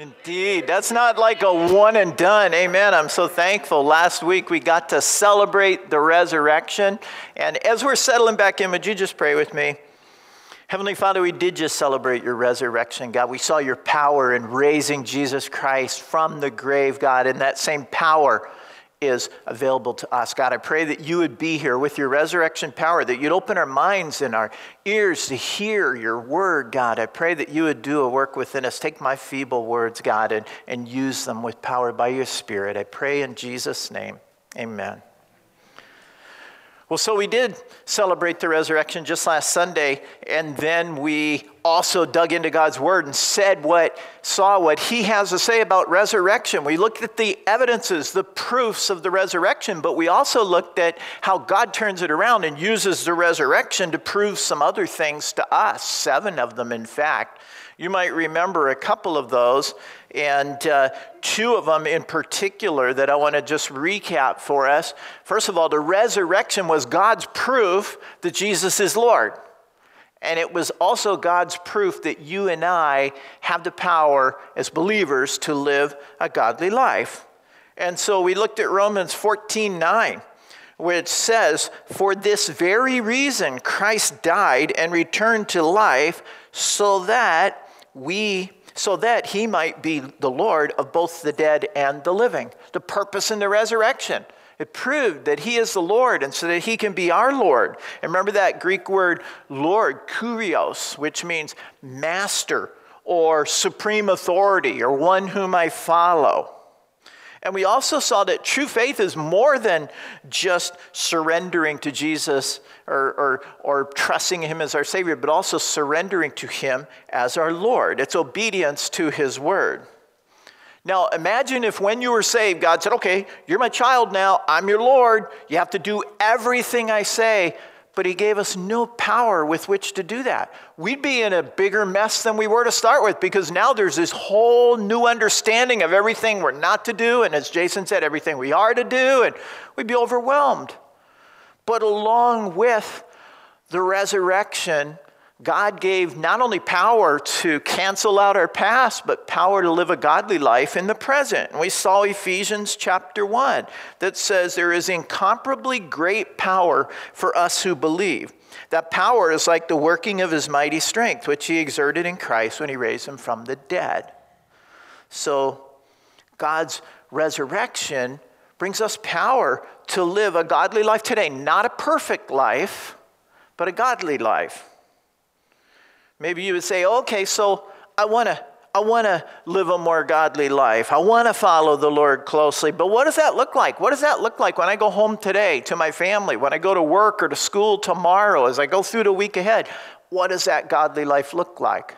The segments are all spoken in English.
Indeed. That's not like a one and done. Amen. I'm so thankful. Last week we got to celebrate the resurrection. And as we're settling back in, would you just pray with me? Heavenly Father, we did just celebrate your resurrection, God. We saw your power in raising Jesus Christ from the grave, God, and that same power is available to us. God, I pray that you would be here with your resurrection power, that you'd open our minds and our ears to hear your word, God. I pray that you would do a work within us. Take my feeble words, God, and, and use them with power by your Spirit. I pray in Jesus' name. Amen. Well, so we did celebrate the resurrection just last Sunday, and then we also dug into God's word and said what, saw what He has to say about resurrection. We looked at the evidences, the proofs of the resurrection, but we also looked at how God turns it around and uses the resurrection to prove some other things to us, seven of them, in fact. You might remember a couple of those, and uh, two of them in particular that I want to just recap for us. First of all, the resurrection was God's proof that Jesus is Lord. And it was also God's proof that you and I have the power as believers to live a godly life. And so we looked at Romans 14 9 which says, For this very reason Christ died and returned to life, so that we so that he might be the Lord of both the dead and the living. The purpose in the resurrection. It proved that he is the Lord and so that he can be our Lord. And remember that Greek word Lord, kurios, which means master or supreme authority or one whom I follow. And we also saw that true faith is more than just surrendering to Jesus or, or, or trusting Him as our Savior, but also surrendering to Him as our Lord. It's obedience to His word. Now, imagine if when you were saved, God said, Okay, you're my child now, I'm your Lord, you have to do everything I say but he gave us no power with which to do that. We'd be in a bigger mess than we were to start with because now there's this whole new understanding of everything we're not to do, and as Jason said, everything we are to do, and we'd be overwhelmed. But along with the resurrection, God gave not only power to cancel out our past, but power to live a godly life in the present. And we saw Ephesians chapter 1 that says there is incomparably great power for us who believe. That power is like the working of his mighty strength, which he exerted in Christ when he raised him from the dead. So, God's resurrection brings us power to live a godly life today. Not a perfect life, but a godly life. Maybe you would say, okay, so I want to. I want to live a more godly life. I want to follow the Lord closely. But what does that look like? What does that look like when I go home today to my family, when I go to work or to school tomorrow, as I go through the week ahead? What does that godly life look like?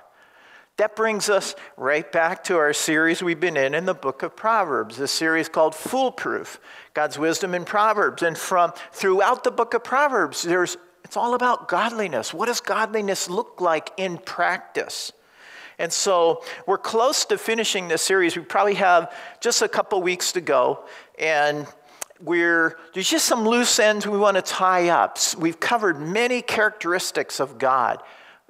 That brings us right back to our series we've been in in the book of Proverbs, a series called Foolproof God's Wisdom in Proverbs. And from throughout the book of Proverbs, there's it's all about godliness. What does godliness look like in practice? And so we're close to finishing this series. We probably have just a couple weeks to go. And we're, there's just some loose ends we want to tie up. We've covered many characteristics of God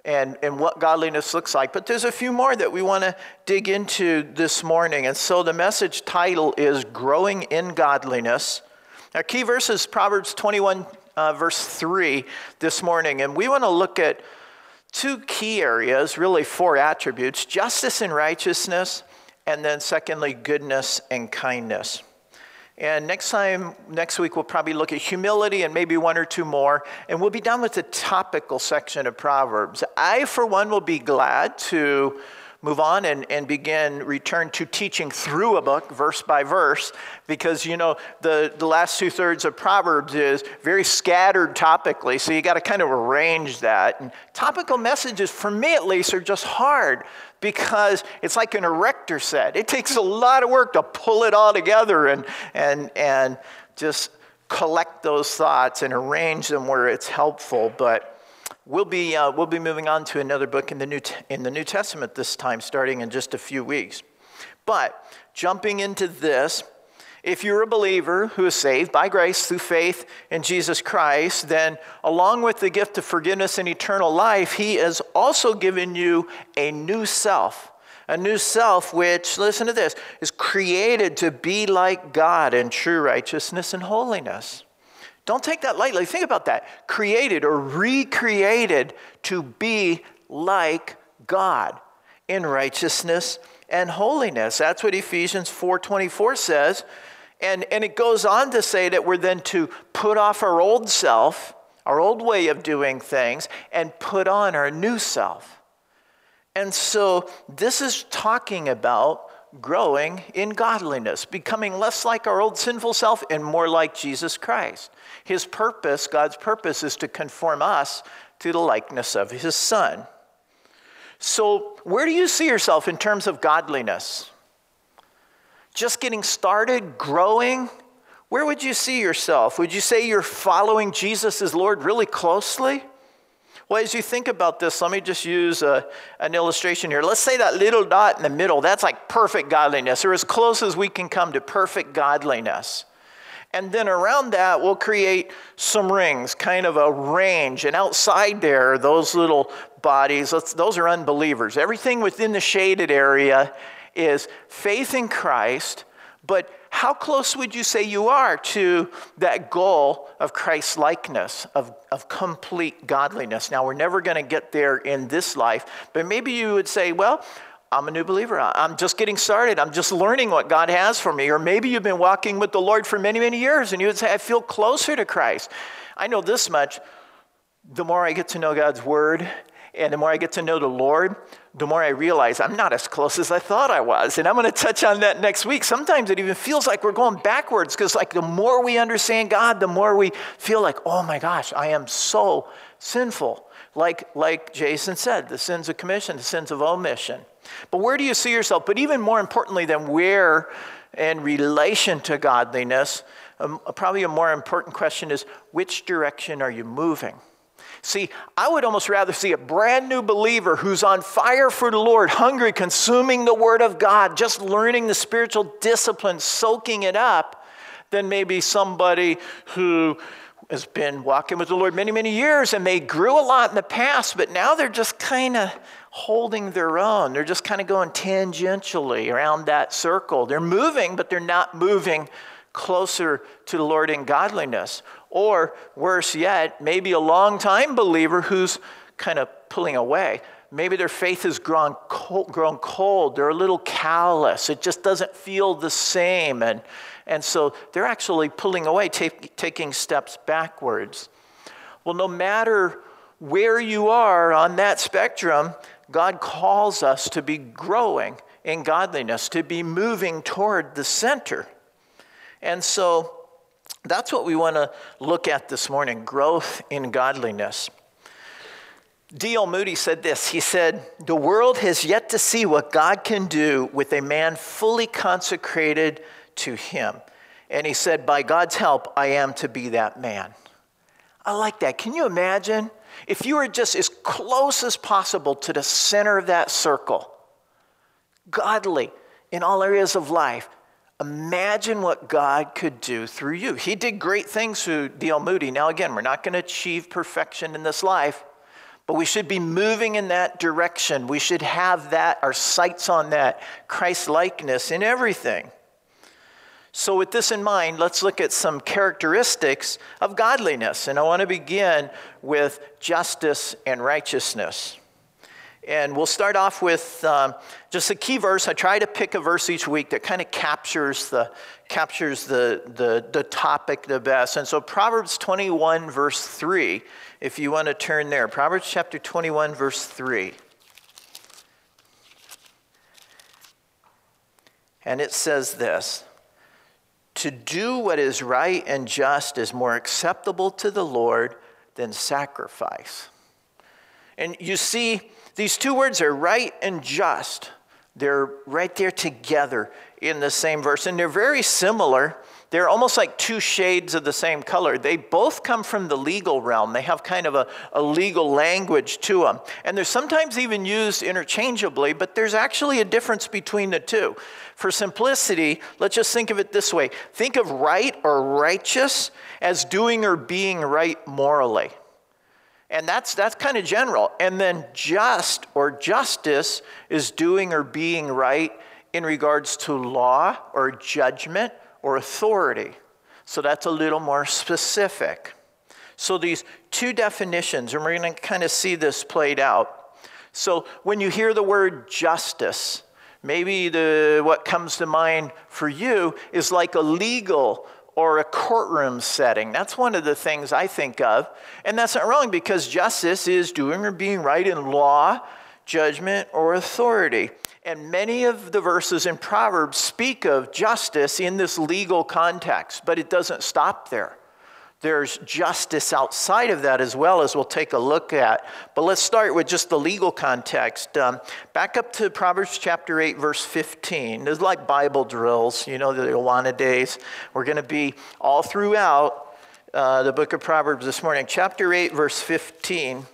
and, and what godliness looks like, but there's a few more that we want to dig into this morning. And so the message title is Growing in Godliness. Our key verse is Proverbs 21 uh, verse 3 this morning, and we want to look at two key areas, really four attributes justice and righteousness, and then secondly, goodness and kindness. And next time, next week, we'll probably look at humility and maybe one or two more. And we'll be done with the topical section of Proverbs. I, for one, will be glad to move on and, and begin return to teaching through a book verse by verse because you know the, the last two thirds of proverbs is very scattered topically so you got to kind of arrange that. And topical messages for me at least are just hard because it's like an erector set. It takes a lot of work to pull it all together and and and just collect those thoughts and arrange them where it's helpful but We'll be, uh, we'll be moving on to another book in the, New in the New Testament this time, starting in just a few weeks. But jumping into this, if you're a believer who is saved by grace through faith in Jesus Christ, then along with the gift of forgiveness and eternal life, He has also given you a new self. A new self, which, listen to this, is created to be like God in true righteousness and holiness. Don't take that lightly. Think about that. Created or recreated to be like God in righteousness and holiness. That's what Ephesians 4:24 says. And, and it goes on to say that we're then to put off our old self, our old way of doing things, and put on our new self. And so this is talking about growing in godliness, becoming less like our old sinful self and more like Jesus Christ. His purpose, God's purpose, is to conform us to the likeness of His Son. So, where do you see yourself in terms of godliness? Just getting started, growing? Where would you see yourself? Would you say you're following Jesus as Lord really closely? Well, as you think about this, let me just use a, an illustration here. Let's say that little dot in the middle, that's like perfect godliness, or as close as we can come to perfect godliness. And then around that, we'll create some rings, kind of a range. And outside there, those little bodies, those are unbelievers. Everything within the shaded area is faith in Christ, but how close would you say you are to that goal of Christ likeness, of, of complete godliness? Now, we're never going to get there in this life, but maybe you would say, well, I'm a new believer. I'm just getting started. I'm just learning what God has for me. Or maybe you've been walking with the Lord for many, many years and you would say, I feel closer to Christ. I know this much. The more I get to know God's word and the more I get to know the Lord, the more I realize I'm not as close as I thought I was. And I'm going to touch on that next week. Sometimes it even feels like we're going backwards because, like, the more we understand God, the more we feel like, oh my gosh, I am so sinful. Like, like Jason said, the sins of commission, the sins of omission. But where do you see yourself? But even more importantly than where in relation to godliness, um, probably a more important question is which direction are you moving? See, I would almost rather see a brand new believer who's on fire for the Lord, hungry, consuming the Word of God, just learning the spiritual discipline, soaking it up, than maybe somebody who has been walking with the Lord many, many years and they grew a lot in the past, but now they're just kind of holding their own. They're just kind of going tangentially around that circle. They're moving, but they're not moving closer to the Lord in godliness. Or worse yet, maybe a long time believer who's kind of pulling away. Maybe their faith has grown cold, grown cold. They're a little callous. It just doesn't feel the same. And, and so they're actually pulling away, take, taking steps backwards. Well, no matter where you are on that spectrum, God calls us to be growing in godliness, to be moving toward the center. And so that's what we want to look at this morning growth in godliness. D.L. Moody said this He said, The world has yet to see what God can do with a man fully consecrated to Him. And he said, By God's help, I am to be that man. I like that. Can you imagine if you are just as close as possible to the center of that circle, godly in all areas of life? Imagine what God could do through you. He did great things through D.L. Moody. Now, again, we're not going to achieve perfection in this life, but we should be moving in that direction. We should have that, our sights on that Christ likeness in everything. So, with this in mind, let's look at some characteristics of godliness. And I want to begin with justice and righteousness. And we'll start off with um, just a key verse. I try to pick a verse each week that kind of captures the captures the, the, the topic the best. And so Proverbs 21, verse 3, if you want to turn there. Proverbs chapter 21, verse 3. And it says this To do what is right and just is more acceptable to the Lord than sacrifice. And you see, these two words are right and just. They're right there together in the same verse, and they're very similar. They're almost like two shades of the same color. They both come from the legal realm. They have kind of a, a legal language to them. And they're sometimes even used interchangeably, but there's actually a difference between the two. For simplicity, let's just think of it this way think of right or righteous as doing or being right morally. And that's, that's kind of general. And then just or justice is doing or being right in regards to law or judgment or authority. So that's a little more specific. So these two definitions, and we're going to kind of see this played out. So when you hear the word justice, maybe the, what comes to mind for you is like a legal or a courtroom setting. That's one of the things I think of. And that's not wrong because justice is doing or being right in law, judgment, or authority. And many of the verses in Proverbs speak of justice in this legal context, but it doesn't stop there. There's justice outside of that as well, as we'll take a look at. But let's start with just the legal context. Um, back up to Proverbs chapter 8, verse 15. There's like Bible drills, you know, the Awana days. We're going to be all throughout uh, the book of Proverbs this morning. Chapter 8, verse 15.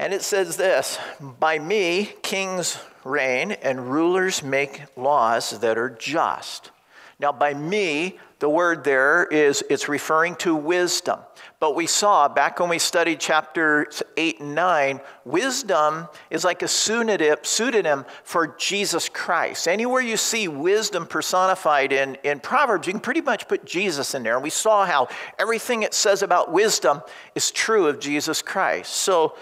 And it says this By me, kings reign and rulers make laws that are just. Now, by me, the word there is it's referring to wisdom. But we saw back when we studied chapters 8 and 9, wisdom is like a pseudonym for Jesus Christ. Anywhere you see wisdom personified in, in Proverbs, you can pretty much put Jesus in there. And we saw how everything it says about wisdom is true of Jesus Christ. So,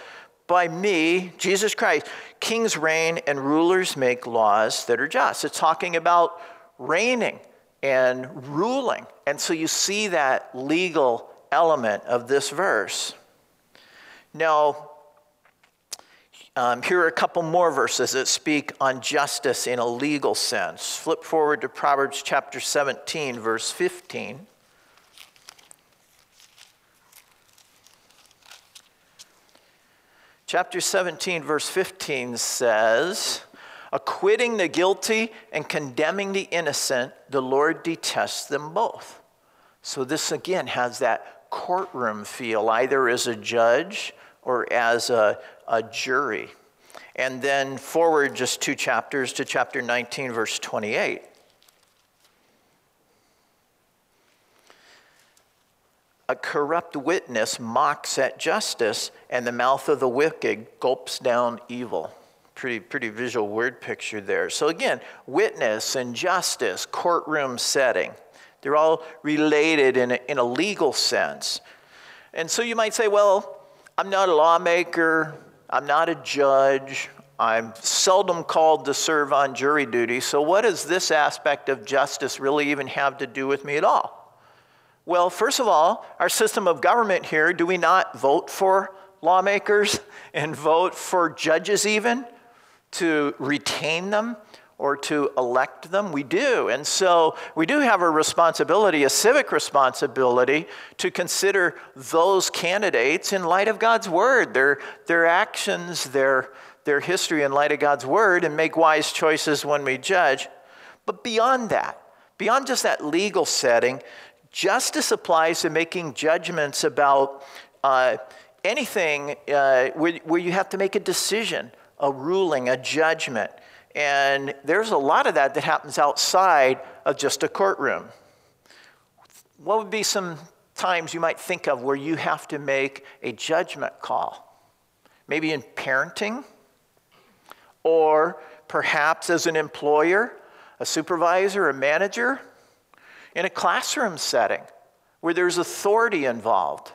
by me, Jesus Christ, kings reign and rulers make laws that are just. It's talking about reigning and ruling. And so you see that legal element of this verse. Now, um, here are a couple more verses that speak on justice in a legal sense. Flip forward to Proverbs chapter 17, verse 15. Chapter 17, verse 15 says, Acquitting the guilty and condemning the innocent, the Lord detests them both. So, this again has that courtroom feel, either as a judge or as a, a jury. And then forward just two chapters to chapter 19, verse 28. A corrupt witness mocks at justice, and the mouth of the wicked gulps down evil pretty, pretty visual word picture there. So, again, witness and justice, courtroom setting, they're all related in a, in a legal sense. And so you might say, well, I'm not a lawmaker, I'm not a judge, I'm seldom called to serve on jury duty, so what does this aspect of justice really even have to do with me at all? Well, first of all, our system of government here, do we not vote for lawmakers and vote for judges even? to retain them or to elect them? We do. And so we do have a responsibility, a civic responsibility, to consider those candidates in light of God's word, their, their actions, their, their history in light of God's word, and make wise choices when we judge. But beyond that, beyond just that legal setting, justice applies to making judgments about uh, anything uh, where, where you have to make a decision a ruling, a judgment. And there's a lot of that that happens outside of just a courtroom. What would be some times you might think of where you have to make a judgment call? Maybe in parenting, or perhaps as an employer, a supervisor, a manager, in a classroom setting where there's authority involved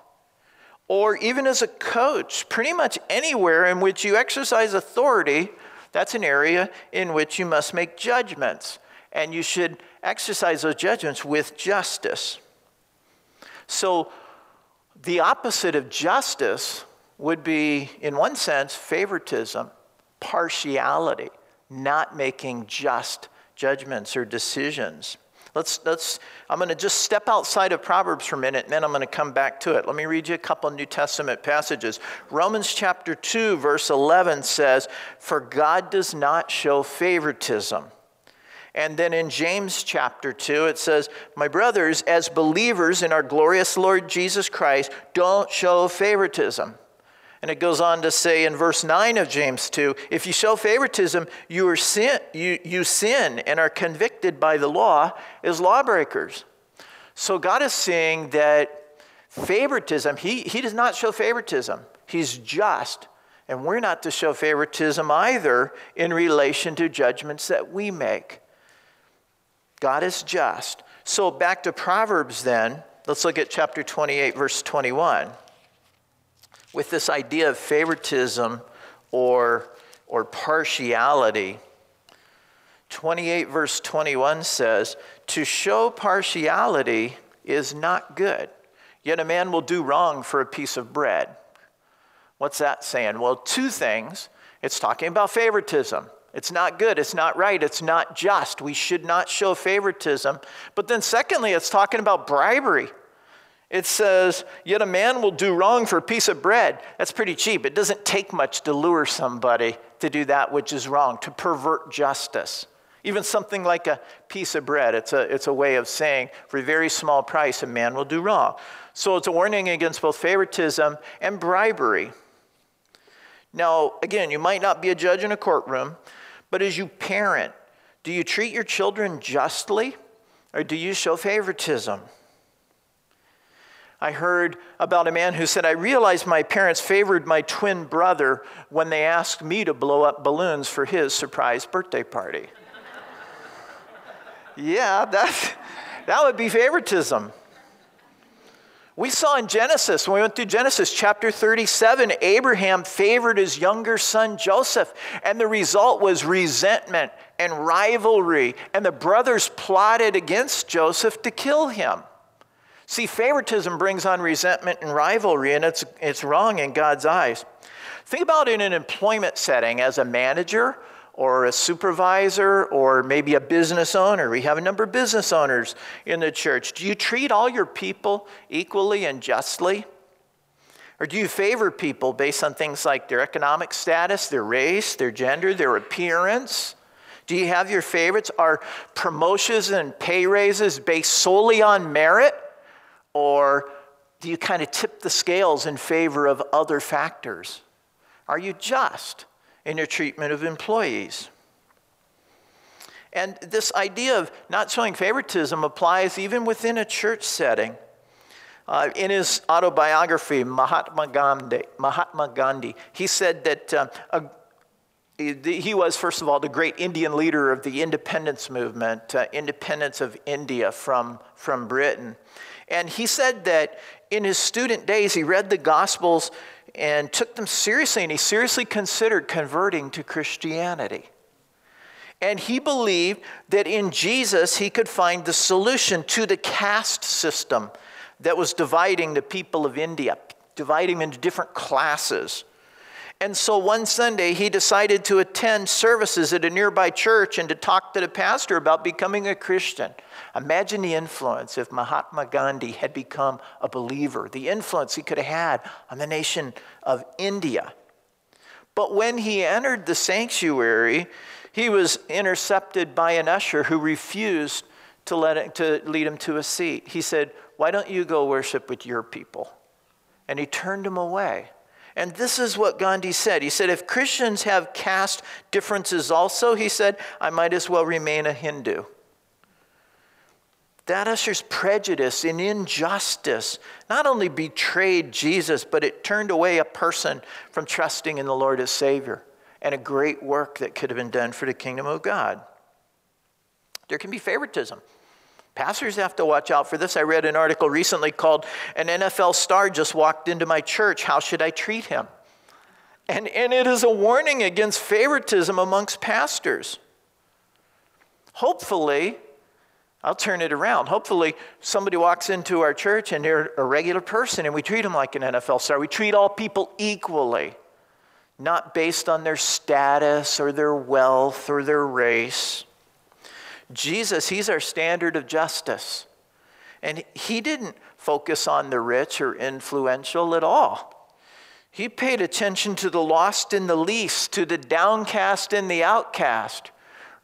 or even as a coach, pretty much anywhere in which you exercise authority, that's an area in which you must make judgments. And you should exercise those judgments with justice. So, the opposite of justice would be, in one sense, favoritism, partiality, not making just judgments or decisions. Let's, let's, I'm going to just step outside of Proverbs for a minute and then I'm going to come back to it. Let me read you a couple New Testament passages. Romans chapter 2, verse 11 says, For God does not show favoritism. And then in James chapter 2, it says, My brothers, as believers in our glorious Lord Jesus Christ, don't show favoritism. And it goes on to say in verse 9 of James 2 if you show favoritism, you, are sin, you, you sin and are convicted by the law as lawbreakers. So God is saying that favoritism. He, he does not show favoritism, he's just. And we're not to show favoritism either in relation to judgments that we make. God is just. So back to Proverbs then. Let's look at chapter 28, verse 21. With this idea of favoritism or, or partiality. 28, verse 21 says, To show partiality is not good, yet a man will do wrong for a piece of bread. What's that saying? Well, two things. It's talking about favoritism. It's not good. It's not right. It's not just. We should not show favoritism. But then, secondly, it's talking about bribery. It says, Yet a man will do wrong for a piece of bread. That's pretty cheap. It doesn't take much to lure somebody to do that which is wrong, to pervert justice. Even something like a piece of bread, it's a, it's a way of saying, for a very small price, a man will do wrong. So it's a warning against both favoritism and bribery. Now, again, you might not be a judge in a courtroom, but as you parent, do you treat your children justly or do you show favoritism? I heard about a man who said, I realized my parents favored my twin brother when they asked me to blow up balloons for his surprise birthday party. yeah, that, that would be favoritism. We saw in Genesis, when we went through Genesis chapter 37, Abraham favored his younger son Joseph, and the result was resentment and rivalry, and the brothers plotted against Joseph to kill him. See, favoritism brings on resentment and rivalry, and it's, it's wrong in God's eyes. Think about in an employment setting as a manager or a supervisor or maybe a business owner. We have a number of business owners in the church. Do you treat all your people equally and justly? Or do you favor people based on things like their economic status, their race, their gender, their appearance? Do you have your favorites? Are promotions and pay raises based solely on merit? Or do you kind of tip the scales in favor of other factors? Are you just? in your treatment of employees. And this idea of not showing favoritism applies even within a church setting. Uh, in his autobiography, Mahatma Gandhi, Mahatma Gandhi he said that uh, a, he was, first of all, the great Indian leader of the independence movement, uh, independence of India from, from Britain. And he said that in his student days, he read the Gospels and took them seriously, and he seriously considered converting to Christianity. And he believed that in Jesus he could find the solution to the caste system that was dividing the people of India, dividing them into different classes. And so one Sunday, he decided to attend services at a nearby church and to talk to the pastor about becoming a Christian. Imagine the influence if Mahatma Gandhi had become a believer, the influence he could have had on the nation of India. But when he entered the sanctuary, he was intercepted by an usher who refused to, let it, to lead him to a seat. He said, Why don't you go worship with your people? And he turned him away. And this is what Gandhi said. He said, If Christians have caste differences also, he said, I might as well remain a Hindu. That ushers prejudice and injustice not only betrayed Jesus, but it turned away a person from trusting in the Lord as Savior and a great work that could have been done for the kingdom of God. There can be favoritism. Pastors have to watch out for this. I read an article recently called An NFL Star Just Walked Into My Church. How Should I Treat Him? And, and it is a warning against favoritism amongst pastors. Hopefully, I'll turn it around. Hopefully, somebody walks into our church and they're a regular person and we treat them like an NFL star. We treat all people equally, not based on their status or their wealth or their race. Jesus, He's our standard of justice. And He didn't focus on the rich or influential at all. He paid attention to the lost and the least, to the downcast and the outcast.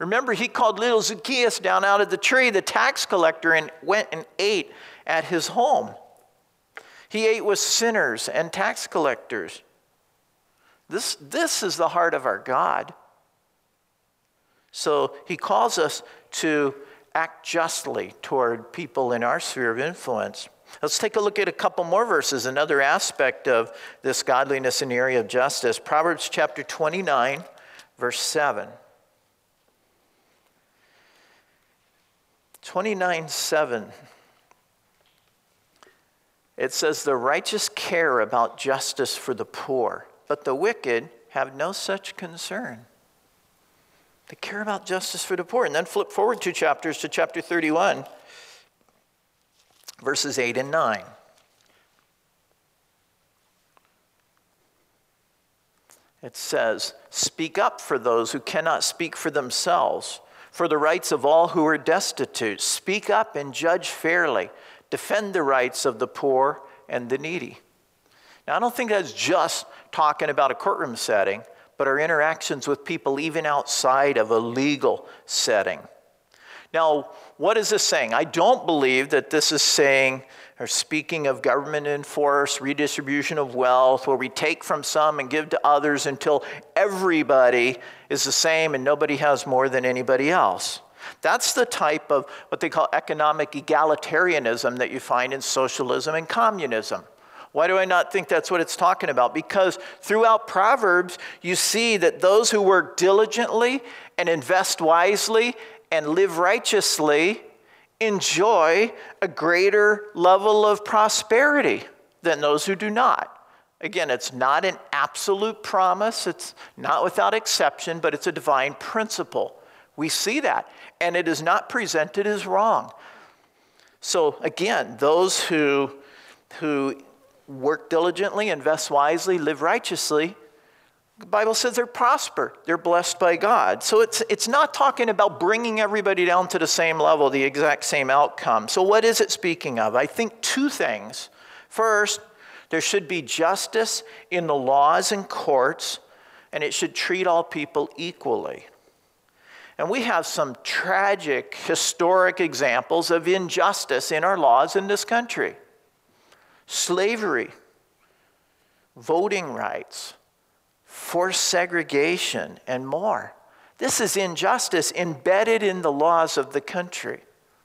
Remember, he called little Zacchaeus down out of the tree, the tax collector, and went and ate at his home. He ate with sinners and tax collectors. This, this is the heart of our God. So he calls us to act justly toward people in our sphere of influence. Let's take a look at a couple more verses, another aspect of this godliness in the area of justice. Proverbs chapter 29, verse 7. 29 7. It says, The righteous care about justice for the poor, but the wicked have no such concern. They care about justice for the poor. And then flip forward two chapters to chapter 31, verses 8 and 9. It says, Speak up for those who cannot speak for themselves for the rights of all who are destitute. Speak up and judge fairly. Defend the rights of the poor and the needy. Now, I don't think that's just talking about a courtroom setting, but our interactions with people even outside of a legal setting. Now, what is this saying? I don't believe that this is saying or speaking of government enforced redistribution of wealth, where we take from some and give to others until everybody is the same and nobody has more than anybody else. That's the type of what they call economic egalitarianism that you find in socialism and communism. Why do I not think that's what it's talking about? Because throughout Proverbs, you see that those who work diligently and invest wisely and live righteously enjoy a greater level of prosperity than those who do not. Again, it's not an absolute promise, it's not without exception, but it's a divine principle. We see that, and it is not presented as wrong. So, again, those who, who work diligently, invest wisely, live righteously, the Bible says they're prosper, they're blessed by God. So it's, it's not talking about bringing everybody down to the same level, the exact same outcome. So, what is it speaking of? I think two things. First, there should be justice in the laws and courts, and it should treat all people equally. And we have some tragic, historic examples of injustice in our laws in this country slavery, voting rights forced segregation, and more. This is injustice embedded in the laws of the country.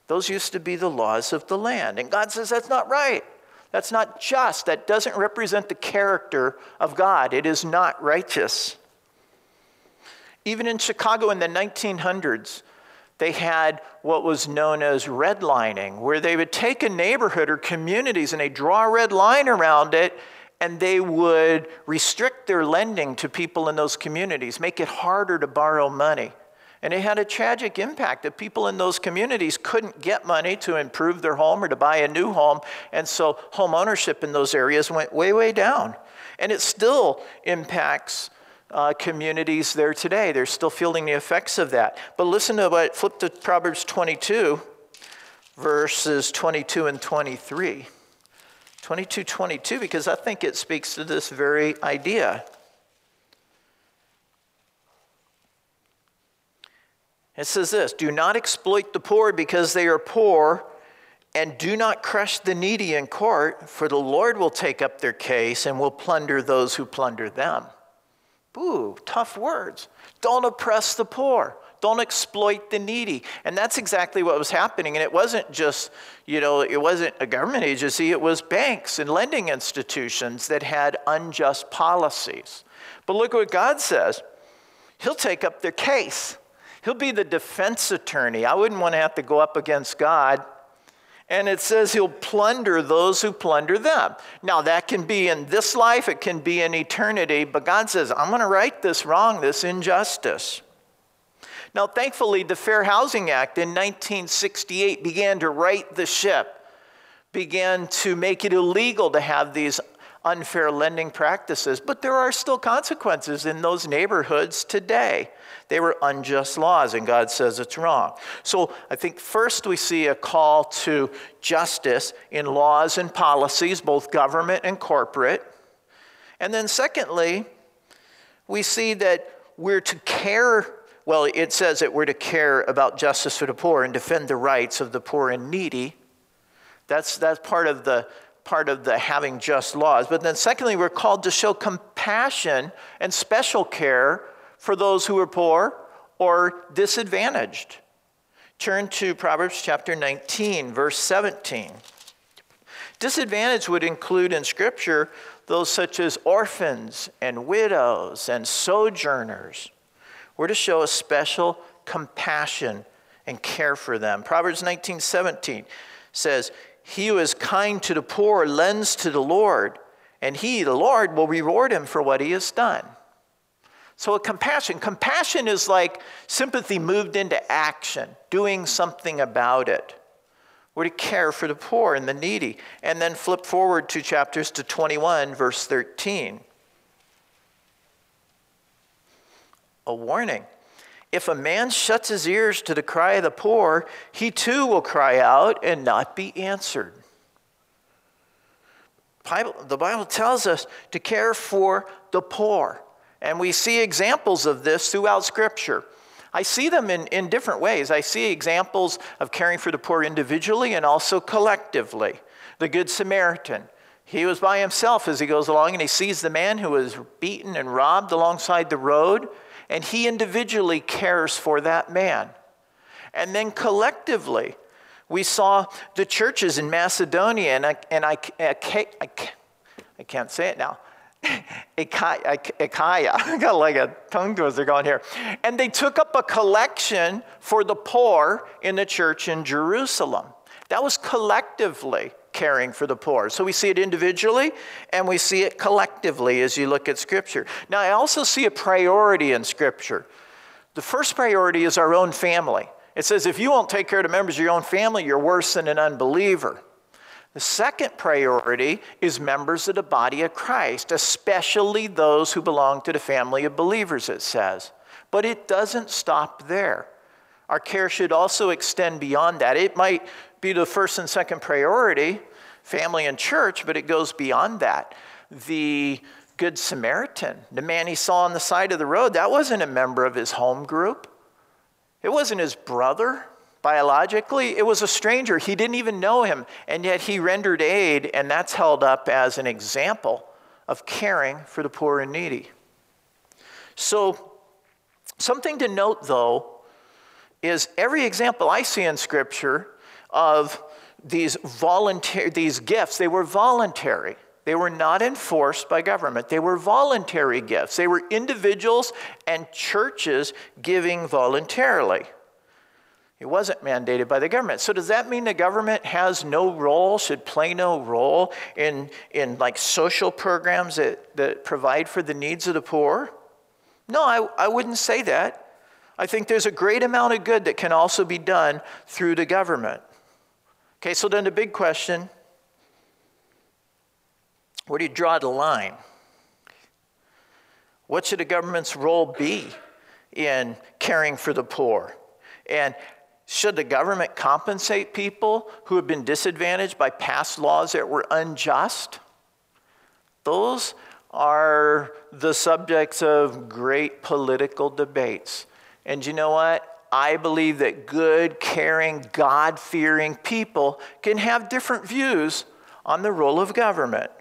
Those used to be the laws of the land. And God says that's not right. That's not just. That doesn't represent the character of God. It is not righteous. Even in Chicago in the 1900s, they had what was known as redlining, where they would take a neighborhood or communities and they draw a red line around it and they would restrict their lending to people in those communities, make it harder to borrow money. And it had a tragic impact that people in those communities couldn't get money to improve their home or to buy a new home. And so home ownership in those areas went way, way down. And it still impacts uh, communities there today. They're still feeling the effects of that. But listen to what, flip to Proverbs 22, verses 22 and 23. 22 22 because I think it speaks to this very idea. It says this Do not exploit the poor because they are poor, and do not crush the needy in court, for the Lord will take up their case and will plunder those who plunder them. Ooh, tough words. Don't oppress the poor. Don't exploit the needy. And that's exactly what was happening. And it wasn't just, you know, it wasn't a government agency, it was banks and lending institutions that had unjust policies. But look what God says He'll take up their case, He'll be the defense attorney. I wouldn't want to have to go up against God. And it says he'll plunder those who plunder them. Now, that can be in this life, it can be in eternity, but God says, I'm going to right this wrong, this injustice. Now, thankfully, the Fair Housing Act in 1968 began to right the ship, began to make it illegal to have these unfair lending practices. But there are still consequences in those neighborhoods today. They were unjust laws, and God says it's wrong. So I think first we see a call to justice in laws and policies, both government and corporate. And then secondly, we see that we're to care well, it says that we're to care about justice for the poor and defend the rights of the poor and needy. That's, that's part of the part of the having just laws. But then secondly, we're called to show compassion and special care for those who are poor or disadvantaged. Turn to Proverbs chapter 19, verse 17. Disadvantage would include in Scripture those such as orphans and widows and sojourners. We're to show a special compassion and care for them. Proverbs 19 17 says, He who is kind to the poor lends to the Lord, and he, the Lord, will reward him for what he has done. So, a compassion. Compassion is like sympathy moved into action, doing something about it. We're to care for the poor and the needy. And then flip forward two chapters to 21, verse 13. A warning. If a man shuts his ears to the cry of the poor, he too will cry out and not be answered. Bible, the Bible tells us to care for the poor. And we see examples of this throughout Scripture. I see them in, in different ways. I see examples of caring for the poor individually and also collectively. The Good Samaritan. He was by himself as he goes along and he sees the man who was beaten and robbed alongside the road, and he individually cares for that man. And then collectively, we saw the churches in Macedonia, and and I, I, I, I can't say it now. Achaia. I got like a tongue twister going here. And they took up a collection for the poor in the church in Jerusalem. That was collectively caring for the poor. So we see it individually and we see it collectively as you look at Scripture. Now, I also see a priority in Scripture. The first priority is our own family. It says, if you won't take care of the members of your own family, you're worse than an unbeliever. The second priority is members of the body of Christ, especially those who belong to the family of believers, it says. But it doesn't stop there. Our care should also extend beyond that. It might be the first and second priority, family and church, but it goes beyond that. The Good Samaritan, the man he saw on the side of the road, that wasn't a member of his home group. It wasn't his brother biologically, it was a stranger. He didn't even know him, and yet he rendered aid, and that's held up as an example of caring for the poor and needy. So, something to note though is every example I see in Scripture of these voluntary these gifts, they were voluntary. They were not enforced by government. They were voluntary gifts. They were individuals and churches giving voluntarily. It wasn't mandated by the government. So does that mean the government has no role, should play no role in, in like social programs that, that provide for the needs of the poor? No, I, I wouldn't say that. I think there's a great amount of good that can also be done through the government. Okay, so then the big question where do you draw the line? What should the government's role be in caring for the poor? And should the government compensate people who have been disadvantaged by past laws that were unjust? Those are the subjects of great political debates. And you know what? I believe that good, caring, God fearing people can have different views on the role of government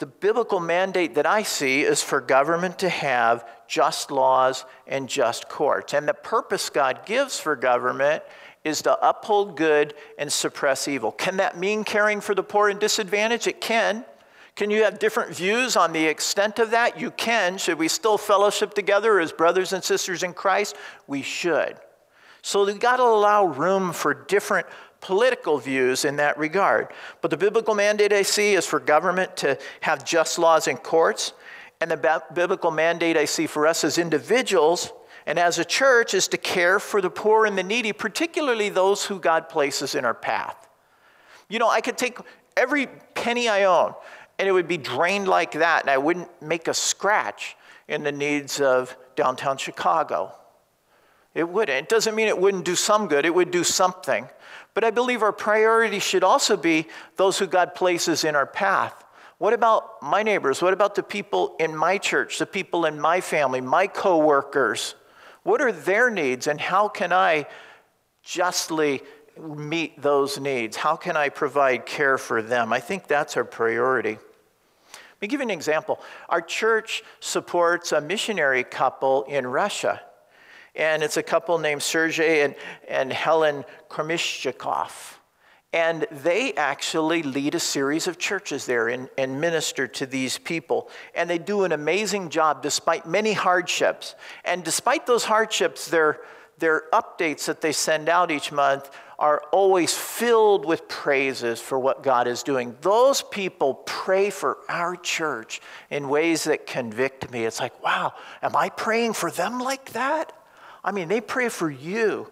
the biblical mandate that I see is for government to have just laws and just courts. And the purpose God gives for government is to uphold good and suppress evil. Can that mean caring for the poor and disadvantaged? It can. Can you have different views on the extent of that? You can. Should we still fellowship together as brothers and sisters in Christ? We should. So we've got to allow room for different political views in that regard. But the biblical mandate I see is for government to have just laws and courts. And the biblical mandate I see for us as individuals and as a church is to care for the poor and the needy, particularly those who God places in our path. You know, I could take every penny I own and it would be drained like that, and I wouldn't make a scratch in the needs of downtown Chicago. It wouldn't. It doesn't mean it wouldn't do some good, it would do something. But I believe our priority should also be those who God places in our path. What about my neighbors? What about the people in my church, the people in my family, my coworkers? What are their needs and how can I justly meet those needs? How can I provide care for them? I think that's our priority. Let me give you an example. Our church supports a missionary couple in Russia and it's a couple named Sergei and, and Helen Kromishchikov. And they actually lead a series of churches there and, and, minister to these people. And they do an amazing job despite many hardships. And despite those hardships, their, their updates that they send out each month are always filled with praises for what God is doing. Those people pray for our church in ways that convict me. It's like, wow, am I praying for them like that? I mean, they pray for you.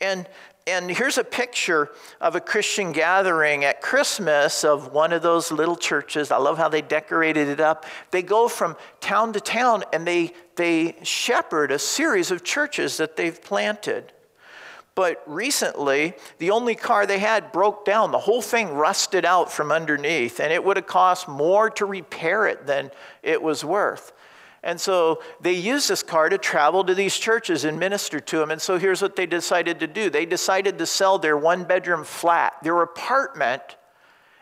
And and here's a picture of a Christian gathering at Christmas of one of those little churches. I love how they decorated it up. They go from town to town and they, they shepherd a series of churches that they've planted. But recently, the only car they had broke down. The whole thing rusted out from underneath, and it would have cost more to repair it than it was worth. And so they used this car to travel to these churches and minister to them. And so here's what they decided to do they decided to sell their one bedroom flat, their apartment,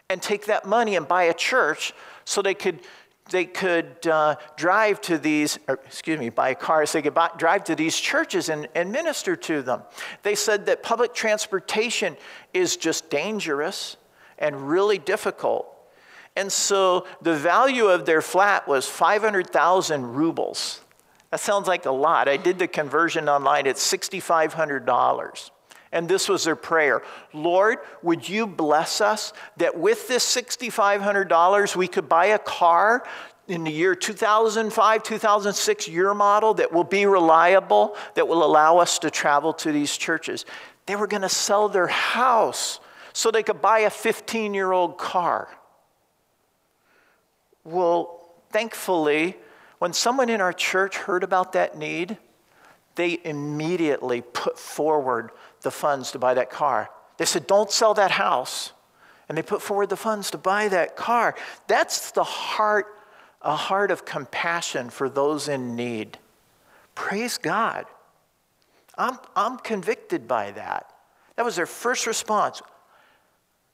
and take that money and buy a church so they could. They could uh, drive to these, or, excuse me, buy cars. They could buy, drive to these churches and, and minister to them. They said that public transportation is just dangerous and really difficult. And so the value of their flat was 500,000 rubles. That sounds like a lot. I did the conversion online, it's $6,500. And this was their prayer Lord, would you bless us that with this $6,500 we could buy a car in the year 2005, 2006 year model that will be reliable, that will allow us to travel to these churches. They were going to sell their house so they could buy a 15 year old car. Well, thankfully, when someone in our church heard about that need, they immediately put forward the funds to buy that car. They said, Don't sell that house. And they put forward the funds to buy that car. That's the heart, a heart of compassion for those in need. Praise God. I'm, I'm convicted by that. That was their first response.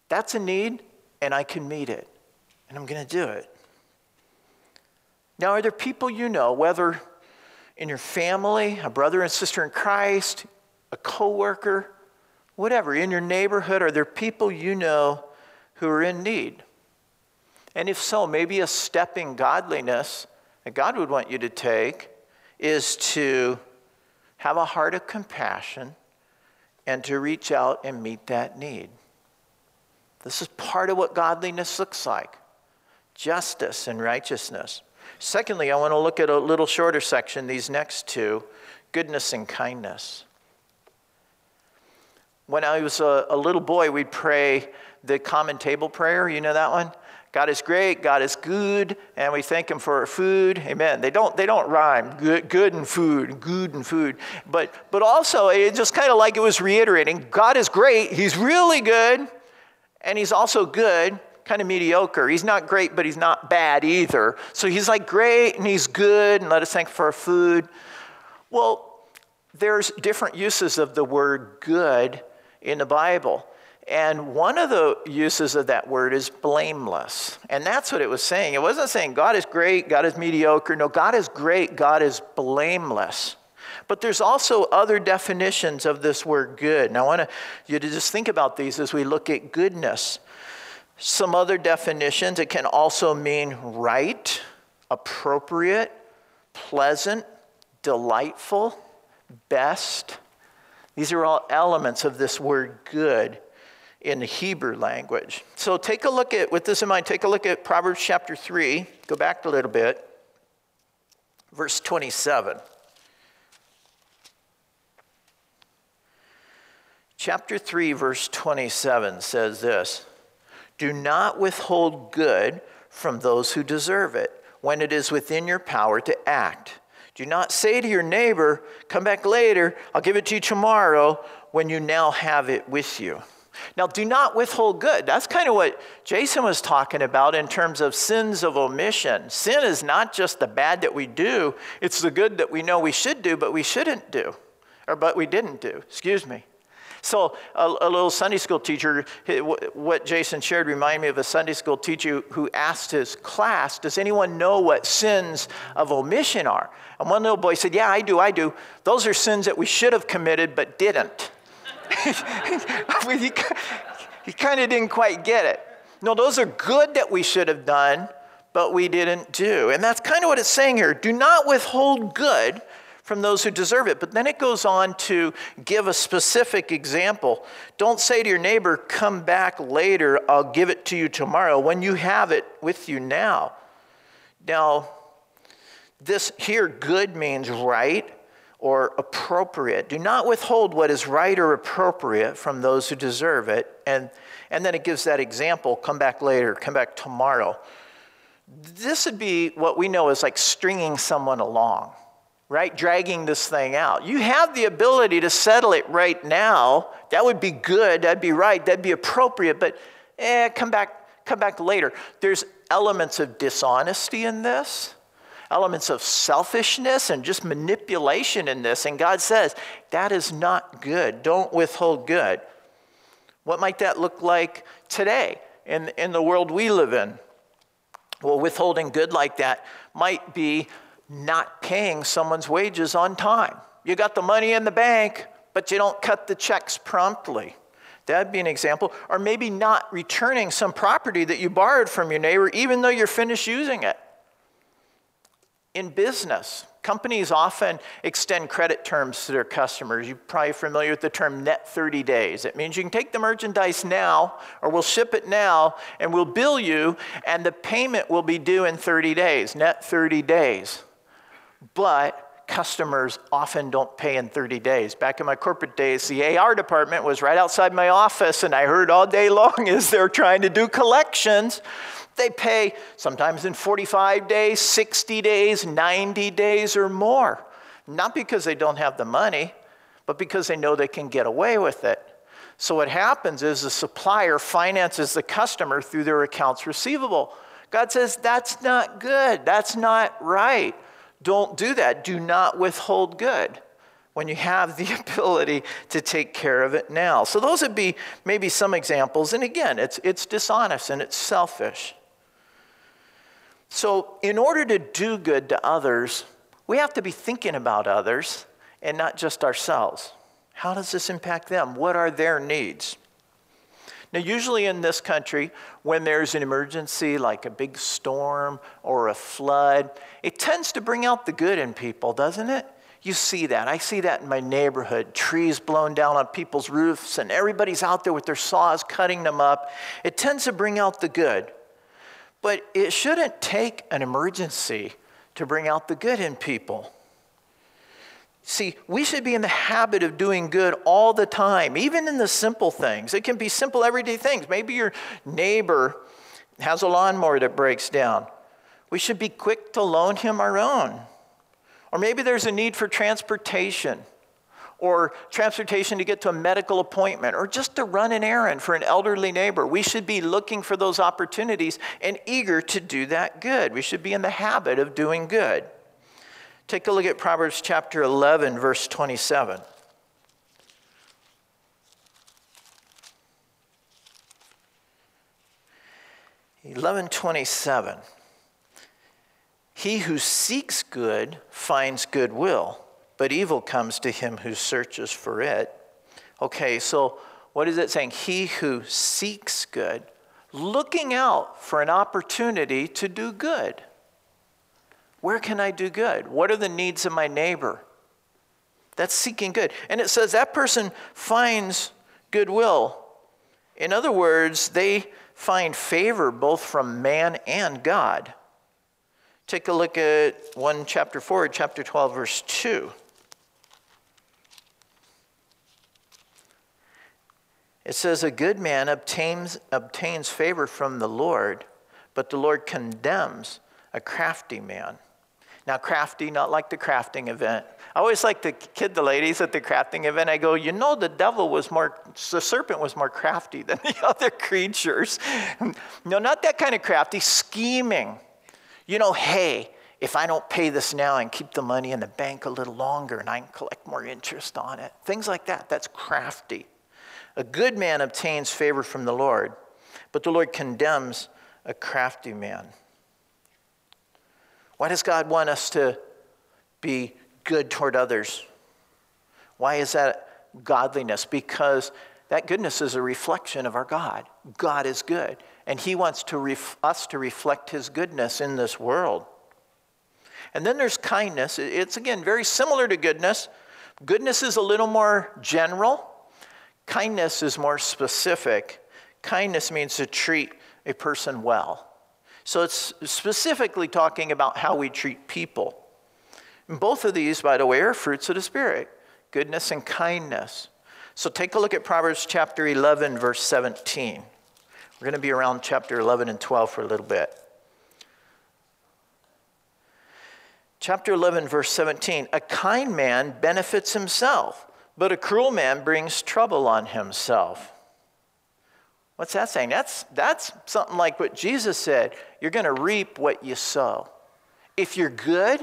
That's a need, and I can meet it, and I'm going to do it. Now, are there people you know, whether in your family, a brother and sister in Christ, a coworker, whatever, in your neighborhood, are there people you know who are in need? And if so, maybe a step in godliness that God would want you to take is to have a heart of compassion and to reach out and meet that need. This is part of what godliness looks like justice and righteousness. Secondly, I want to look at a little shorter section, these next two goodness and kindness. When I was a, a little boy, we'd pray the common table prayer. You know that one? God is great, God is good, and we thank Him for food. Amen. They don't, they don't rhyme, good, good and food, good and food. But, but also, it's just kind of like it was reiterating God is great, He's really good, and He's also good, kind of mediocre. He's not great, but he's not bad either. So he's like great and he's good, and let us thank for our food. Well, there's different uses of the word good in the Bible. And one of the uses of that word is blameless. And that's what it was saying. It wasn't saying God is great, God is mediocre. No, God is great, God is blameless. But there's also other definitions of this word good. And I want you to just think about these as we look at goodness. Some other definitions it can also mean right, appropriate, pleasant, delightful, best. These are all elements of this word good in the Hebrew language. So take a look at, with this in mind, take a look at Proverbs chapter 3. Go back a little bit, verse 27. Chapter 3, verse 27 says this do not withhold good from those who deserve it when it is within your power to act. Do not say to your neighbor, Come back later, I'll give it to you tomorrow, when you now have it with you. Now, do not withhold good. That's kind of what Jason was talking about in terms of sins of omission. Sin is not just the bad that we do, it's the good that we know we should do, but we shouldn't do, or but we didn't do. Excuse me. So, a, a, little Sunday school teacher, what Jason shared reminded me of a Sunday school teacher who asked his class, Does anyone know what sins of omission are? And one little boy said, Yeah, I do, I do. Those are sins that we should have committed but didn't. he kind of didn't quite get it. No, those are good that we should have done, but we didn't do. And that's kind of what it's saying here. Do not withhold good from those who deserve it. But then it goes on to give a specific example. Don't say to your neighbor, Come back later, I'll give it to you tomorrow, when you have it with you now. Now, this here, good means right or appropriate. Do not withhold what is right or appropriate from those who deserve it. And, and then it gives that example come back later, come back tomorrow. This would be what we know as like stringing someone along, right? Dragging this thing out. You have the ability to settle it right now. That would be good. That'd be right. That'd be appropriate. But eh, come back, come back later. There's elements of dishonesty in this, elements of selfishness and just manipulation in this. And God says that is not good. Don't withhold good. What might that look like today in, in the world we live in? Well, withholding good like that might be not paying someone's wages on time. You got the money in the bank, but you don't cut the checks promptly. That'd be an example. Or maybe not returning some property that you borrowed from your neighbor, even though you're finished using it. In business, Companies often extend credit terms to their customers. You're probably familiar with the term net 30 days. It means you can take the merchandise now, or we'll ship it now, and we'll bill you, and the payment will be due in 30 days, net 30 days. But customers often don't pay in 30 days. Back in my corporate days, the AR department was right outside my office, and I heard all day long as they're trying to do collections they pay sometimes in 45 days, 60 days, 90 days, or more. Not because they don't have the money, but because they know they can get away with it. So what happens is the supplier finances the customer through their accounts receivable. God says, that's not good. That's not right. Don't do that. Do not withhold good when you have the ability to take care of it now. So those would be maybe some examples. And again, it's, it's dishonest and it's selfish. So, in order to do good to others, we have to be thinking about others and not just ourselves. How does this impact them? What are their needs? Now, usually in this country, when there's an emergency like a big storm or a flood, it tends to bring out the good in people, doesn't it? You see that. I see that in my neighborhood. Trees blown down on people's roofs, and everybody's out there with their saws cutting them up. It tends to bring out the good. But it shouldn't take an emergency to bring out the good in people. See, we should be in the habit of doing good all the time, even in the simple things. It can be simple, everyday things. Maybe your neighbor has a lawnmower that breaks down. We should be quick to loan him our own. Or maybe there's a need for transportation or transportation to get to a medical appointment or just to run an errand for an elderly neighbor. We should be looking for those opportunities and eager to do that good. We should be in the habit of doing good. Take a look at Proverbs chapter 11, verse 27. Eleven twenty-seven. He who seeks good finds goodwill but evil comes to him who searches for it. Okay, so what is it saying? He who seeks good, looking out for an opportunity to do good. Where can I do good? What are the needs of my neighbor? That's seeking good. And it says that person finds goodwill. In other words, they find favor both from man and God. Take a look at 1 chapter 4, chapter 12, verse 2. It says, A good man obtains, obtains favor from the Lord, but the Lord condemns a crafty man. Now, crafty, not like the crafting event. I always like to kid the ladies at the crafting event. I go, you know, the devil was more, the serpent was more crafty than the other creatures. no, not that kind of crafty, scheming. You know, hey, if I don't pay this now and keep the money in the bank a little longer and I can collect more interest on it, things like that, that's crafty. A good man obtains favor from the Lord, but the Lord condemns a crafty man. Why does God want us to be good toward others? Why is that godliness? Because that goodness is a reflection of our God. God is good, and He wants to ref- us to reflect His goodness in this world. And then there's kindness. It's again very similar to goodness. Goodness is a little more general, kindness is more specific. Kindness means to treat a person well. So it's specifically talking about how we treat people. And both of these, by the way, are fruits of the Spirit goodness and kindness. So take a look at Proverbs chapter 11, verse 17. We're going to be around chapter 11 and 12 for a little bit. Chapter 11, verse 17 A kind man benefits himself, but a cruel man brings trouble on himself. What's that saying? That's, that's something like what Jesus said you're going to reap what you sow. If you're good,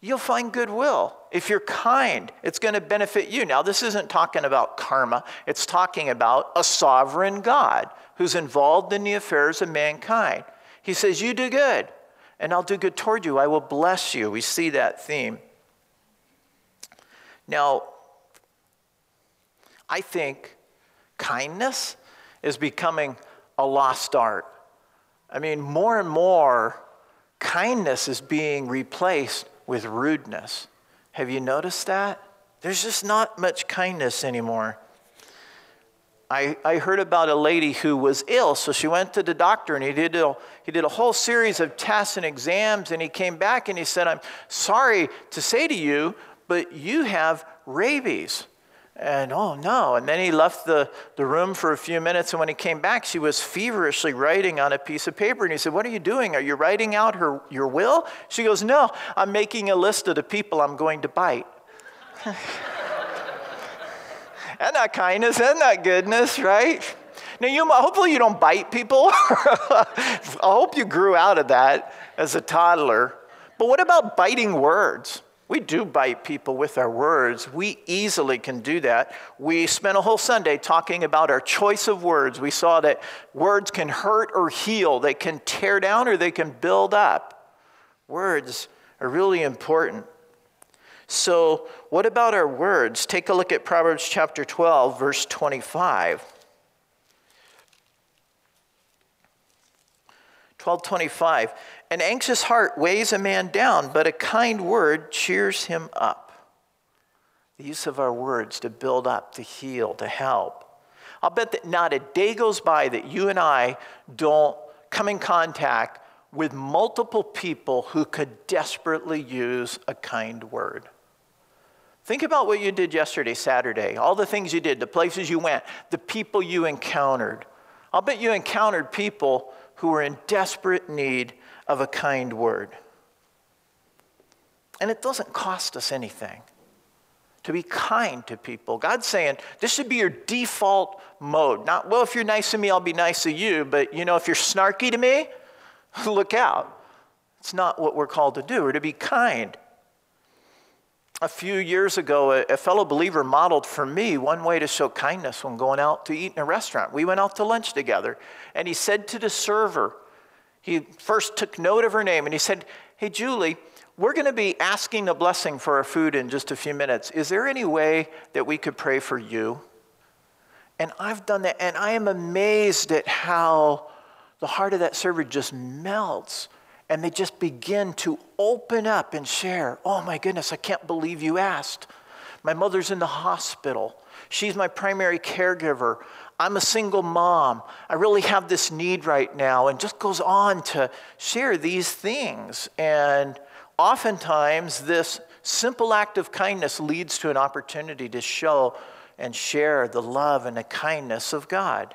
you'll find goodwill. If you're kind, it's going to benefit you. Now, this isn't talking about karma, it's talking about a sovereign God who's involved in the affairs of mankind. He says, You do good, and I'll do good toward you. I will bless you. We see that theme. Now, I think kindness is becoming a lost art. I mean, more and more, kindness is being replaced with rudeness. Have you noticed that? There's just not much kindness anymore. I, I heard about a lady who was ill, so she went to the doctor and he did, a, he did a whole series of tests and exams. And he came back and he said, I'm sorry to say to you, but you have rabies. And oh no. And then he left the, the room for a few minutes. And when he came back, she was feverishly writing on a piece of paper. And he said, What are you doing? Are you writing out her, your will? She goes, No, I'm making a list of the people I'm going to bite. and that kindness and that goodness, right? Now, you, hopefully, you don't bite people. I hope you grew out of that as a toddler. But what about biting words? We do bite people with our words. We easily can do that. We spent a whole Sunday talking about our choice of words. We saw that words can hurt or heal, they can tear down or they can build up. Words are really important. So, what about our words? Take a look at Proverbs chapter 12, verse 25. 1225. An anxious heart weighs a man down, but a kind word cheers him up. The use of our words to build up, to heal, to help. I'll bet that not a day goes by that you and I don't come in contact with multiple people who could desperately use a kind word. Think about what you did yesterday, Saturday, all the things you did, the places you went, the people you encountered. I'll bet you encountered people who were in desperate need of a kind word. And it doesn't cost us anything to be kind to people. God's saying this should be your default mode. Not, well, if you're nice to me, I'll be nice to you, but you know, if you're snarky to me, look out. It's not what we're called to do, or to be kind. A few years ago, a, fellow believer modeled for me one way to show kindness when going out to eat in a restaurant. We went out to lunch together, and he said to the server, he first took note of her name and he said, Hey, Julie, we're going to be asking a blessing for our food in just a few minutes. Is there any way that we could pray for you? And I've done that, and I am amazed at how the heart of that server just melts and they just begin to open up and share. Oh my goodness, I can't believe you asked. My mother's in the hospital. She's my primary caregiver. I'm a single mom. I really have this need right now, and just goes on to share these things. And oftentimes, this simple act of kindness leads to an opportunity to show and share the love and the kindness of God.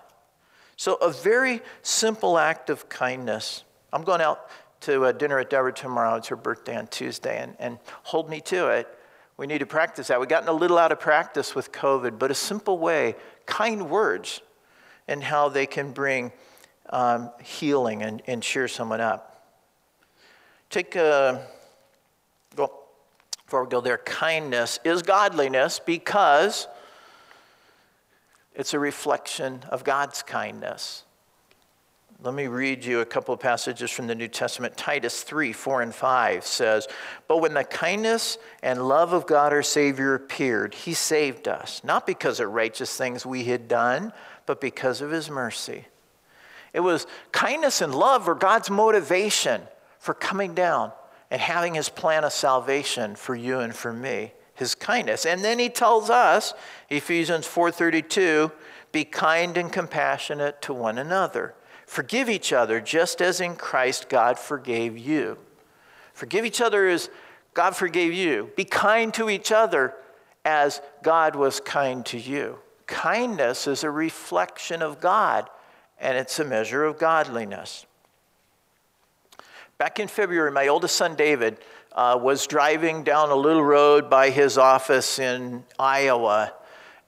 So, a very simple act of kindness. I'm going out to a dinner at Deborah tomorrow. It's her birthday on Tuesday, and, and hold me to it. We need to practice that. We've gotten a little out of practice with COVID, but a simple way kind words and how they can bring um, healing and, and cheer someone up. Take a, well, before we go there, kindness is godliness because it's a reflection of God's kindness. Let me read you a couple of passages from the New Testament. Titus 3 4 and 5 says, But when the kindness and love of God our Savior appeared, he saved us, not because of righteous things we had done, but because of his mercy. It was kindness and love were God's motivation for coming down and having his plan of salvation for you and for me his kindness and then he tells us ephesians 4.32 be kind and compassionate to one another Forgive each other just as in Christ God forgave you. Forgive each other as God forgave you. Be kind to each other as God was kind to you. Kindness is a reflection of God, and it's a measure of godliness. Back in February, my oldest son David uh, was driving down a little road by his office in Iowa,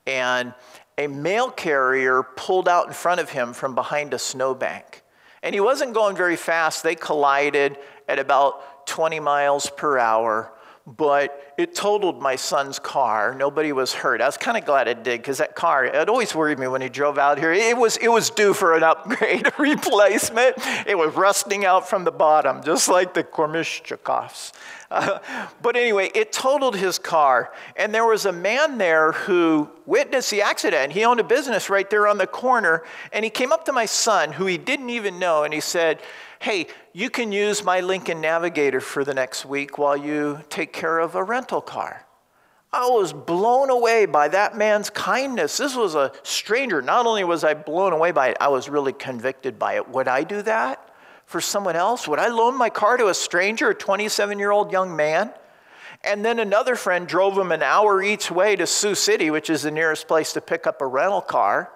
and a mail carrier pulled out in front of him from behind a snowbank. And he wasn't going very fast. They collided at about 20 miles per hour, but it totaled my son's car. Nobody was hurt. I was kind of glad it did because that car, it always worried me when he drove out here. It was, it was due for an upgrade, a replacement. It was rusting out from the bottom, just like the Kormishchakovs. Uh, but anyway, it totaled his car. And there was a man there who witnessed the accident. He owned a business right there on the corner. And he came up to my son, who he didn't even know, and he said, Hey, you can use my Lincoln Navigator for the next week while you take care of a rental car. I was blown away by that man's kindness. This was a stranger. Not only was I blown away by it, I was really convicted by it. Would I do that? for someone else? Would I loan my car to a stranger, a 27 year old young man? And then another friend drove him an hour each way to Sioux City, which is the nearest place to pick up a rental car,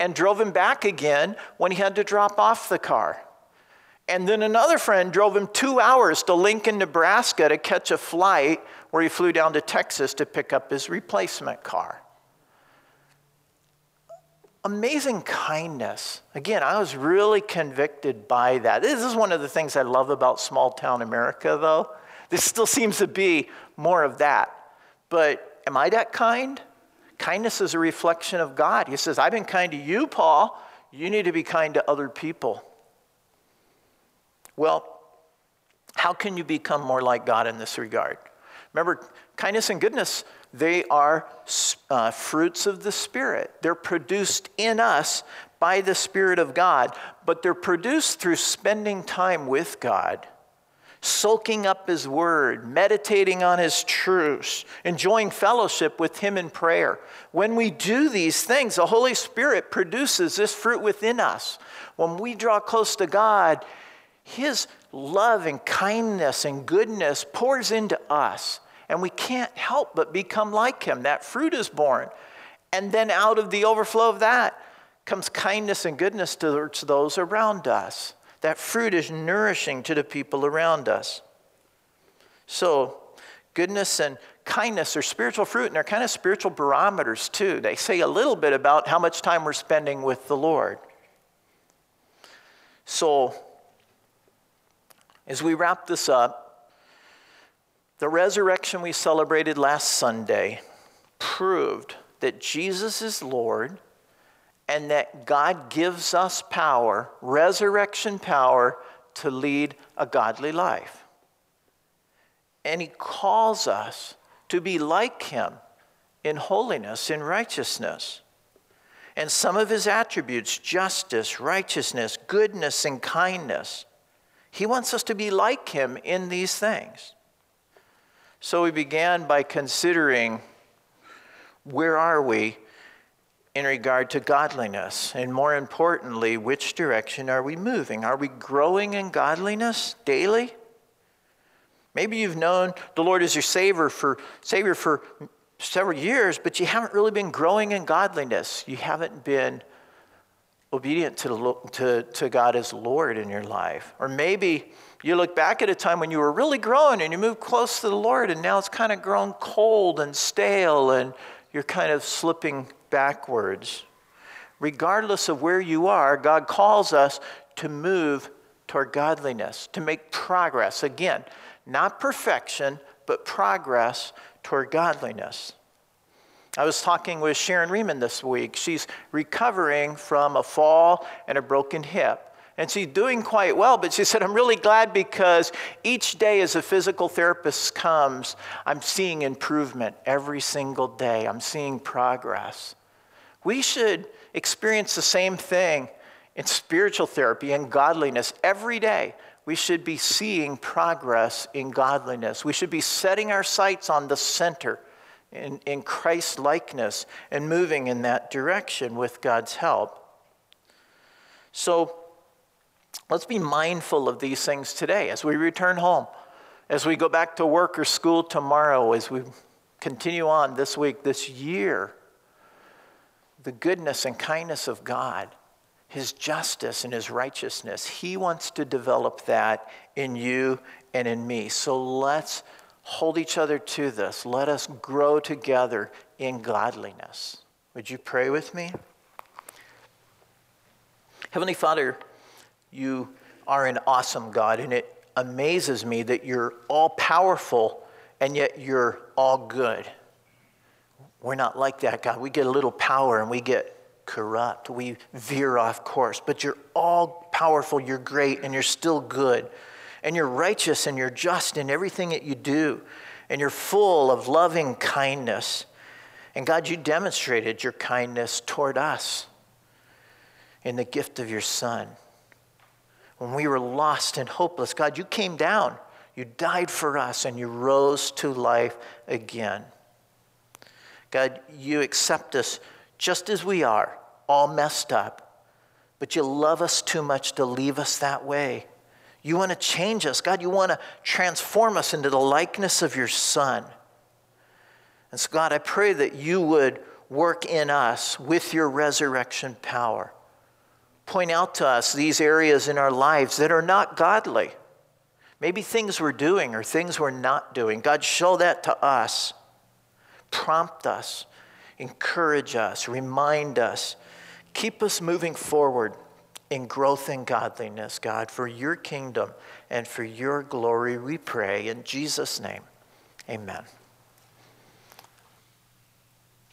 and drove him back again when he had to drop off the car. And then another friend drove him two hours to Lincoln, Nebraska to catch a flight where he flew down to Texas to pick up his replacement car amazing kindness. Again, I was really convicted by that. This is one of the things I love about small town America, though. This still seems to be more of that. But am I that kind? Kindness is a reflection of God. He says, I've been kind to you, Paul. You need to be kind to other people. Well, how can you become more like God in this regard? Remember, kindness and goodness they are uh, fruits of the Spirit. They're produced in us by the Spirit of God, but they're produced through spending time with God, soaking up His Word, meditating on His truths, enjoying fellowship with Him in prayer. When we do these things, the Holy Spirit produces this fruit within us. When we draw close to God, His love and kindness and goodness pours into us and we can't help but become like him. That fruit is born. And then out of the overflow of that comes kindness and goodness towards those around us. That fruit is nourishing to the people around us. So, goodness and kindness are spiritual fruit, and they're kind of spiritual barometers too. They say a little bit about how much time we're spending with the Lord. So, as we wrap this up, the resurrection we celebrated last Sunday proved that Jesus is Lord and that God gives us power, resurrection power, to lead a godly life. And He calls us to be like Him in holiness, in righteousness. And some of His attributes, justice, righteousness, goodness, and kindness, He wants us to be like Him in these things. So we began by considering where are we in regard to godliness? And more importantly, which direction are we moving? Are we growing in godliness daily? Maybe you've known the Lord as your Savior for, Savior for several years, but you haven't really been growing in godliness. You haven't been obedient to, to, to God as Lord in your life. Or maybe you look back at a time when you were really growing and you moved close to the Lord, and now it's kind of grown cold and stale, and you're kind of slipping backwards. Regardless of where you are, God calls us to move toward godliness, to make progress. Again, not perfection, but progress toward godliness. I was talking with Sharon Riemann this week. She's recovering from a fall and a broken hip. And she's doing quite well, but she said, I'm really glad because each day as a physical therapist comes, I'm seeing improvement every single day. I'm seeing progress. We should experience the same thing in spiritual therapy and godliness every day. We should be seeing progress in godliness. We should be setting our sights on the center in, in Christ likeness and moving in that direction with God's help. So let's be mindful of these things today as we return home, as we go back to work or school tomorrow, as we continue on this week, this year. The goodness and kindness of God, His justice and His righteousness. He wants to develop that in you and in me. So let's hold each other to this. Let us grow together in godliness. Would you pray with me? Heavenly Father, you are an awesome God, and it amazes me that you're all powerful and yet you're all good. We're not like that, God. We get a little power and we get corrupt. We veer off course. But you're all powerful, you're great, and you're still good and you're righteous and you're just in everything that you do, and you're full of loving kindness. And God, you demonstrated your kindness toward us in the gift of your Son. When we were lost and hopeless, God, you came down, you died for us, and you rose to life again. God, you accept us just as we are, all messed up, but you love us too much to leave us that way. You want to change us. God, you want to transform us into the likeness of your Son. And so, God, I pray that you would work in us with your resurrection power. Point out to us these areas in our lives that are not godly. Maybe things we're doing or things we're not doing. God, show that to us. Prompt us, encourage us, remind us, keep us moving forward in growth in godliness, God, for your kingdom and for your glory, we pray. In Jesus' name, amen.